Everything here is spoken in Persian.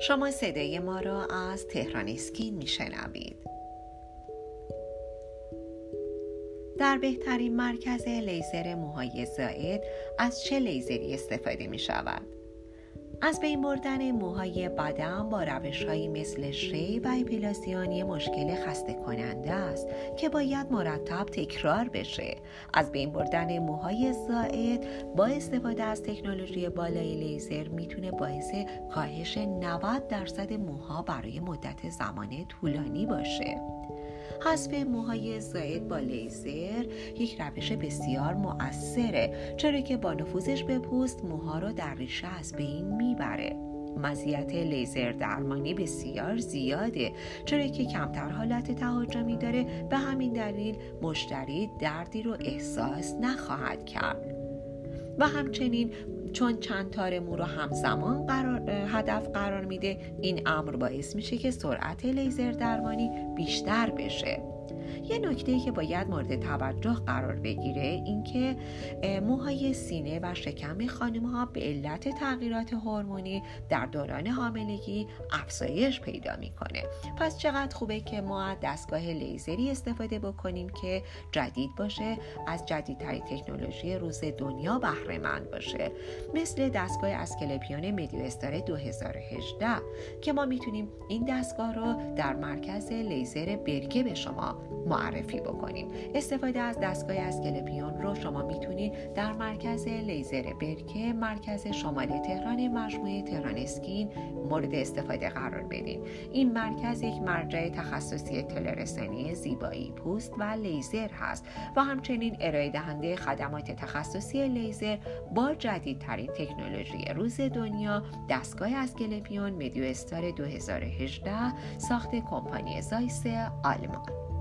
شما صدای ما را از تهران اسکین میشنوید در بهترین مرکز لیزر موهای زائد از چه لیزری استفاده می شود؟ از بین بردن موهای بدن با روش هایی مثل شی و اپیلاسیونی مشکل خسته کننده است که باید مرتب تکرار بشه. از بین بردن موهای زائد با استفاده از تکنولوژی بالای لیزر می‌تونه باعث کاهش 90 درصد موها برای مدت زمان طولانی باشه. حذف موهای زائد با لیزر یک روش بسیار مؤثره چرا که با نفوذش به پوست موها رو در ریشه از بین می‌بره. مزیت لیزر درمانی بسیار زیاده چرا که کمتر حالت تهاجمی داره. به همین دلیل مشتری دردی رو احساس نخواهد کرد. و همچنین چون چند تار مو رو همزمان قرار، هدف قرار میده این امر باعث میشه که سرعت لیزر درمانی بیشتر بشه. یه نکته که باید مورد توجه قرار بگیره اینکه موهای سینه و شکم خانم ها به علت تغییرات هورمونی در دوران حاملگی افزایش پیدا می‌کنه. پس چقدر خوبه که ما دستگاه لیزری استفاده بکنیم که جدید باشه از جدیدترین تکنولوژی روز دنیا بهره مند باشه. مثل دستگاه اسکلپیون مدیو استار 2018 که ما می‌تونیم این دستگاه رو در مرکز لیزر برگه به شما معرفی بکنیم. استفاده از دستگاه اسکلپیون رو شما می‌تونید در مرکز لیزر برکه مرکز شمال تهران مجموعه تهران اسکین مورد استفاده قرار بدین. این مرکز یک مرجع تخصصی تلرسانی زیبایی پوست و لیزر هست و همچنین ارائه دهنده خدمات تخصصی لیزر با جدیدترین تکنولوژی روز دنیا دستگاه اسکلپیون مدیو استار 2018 ساخت کمپانی زایس آلمان.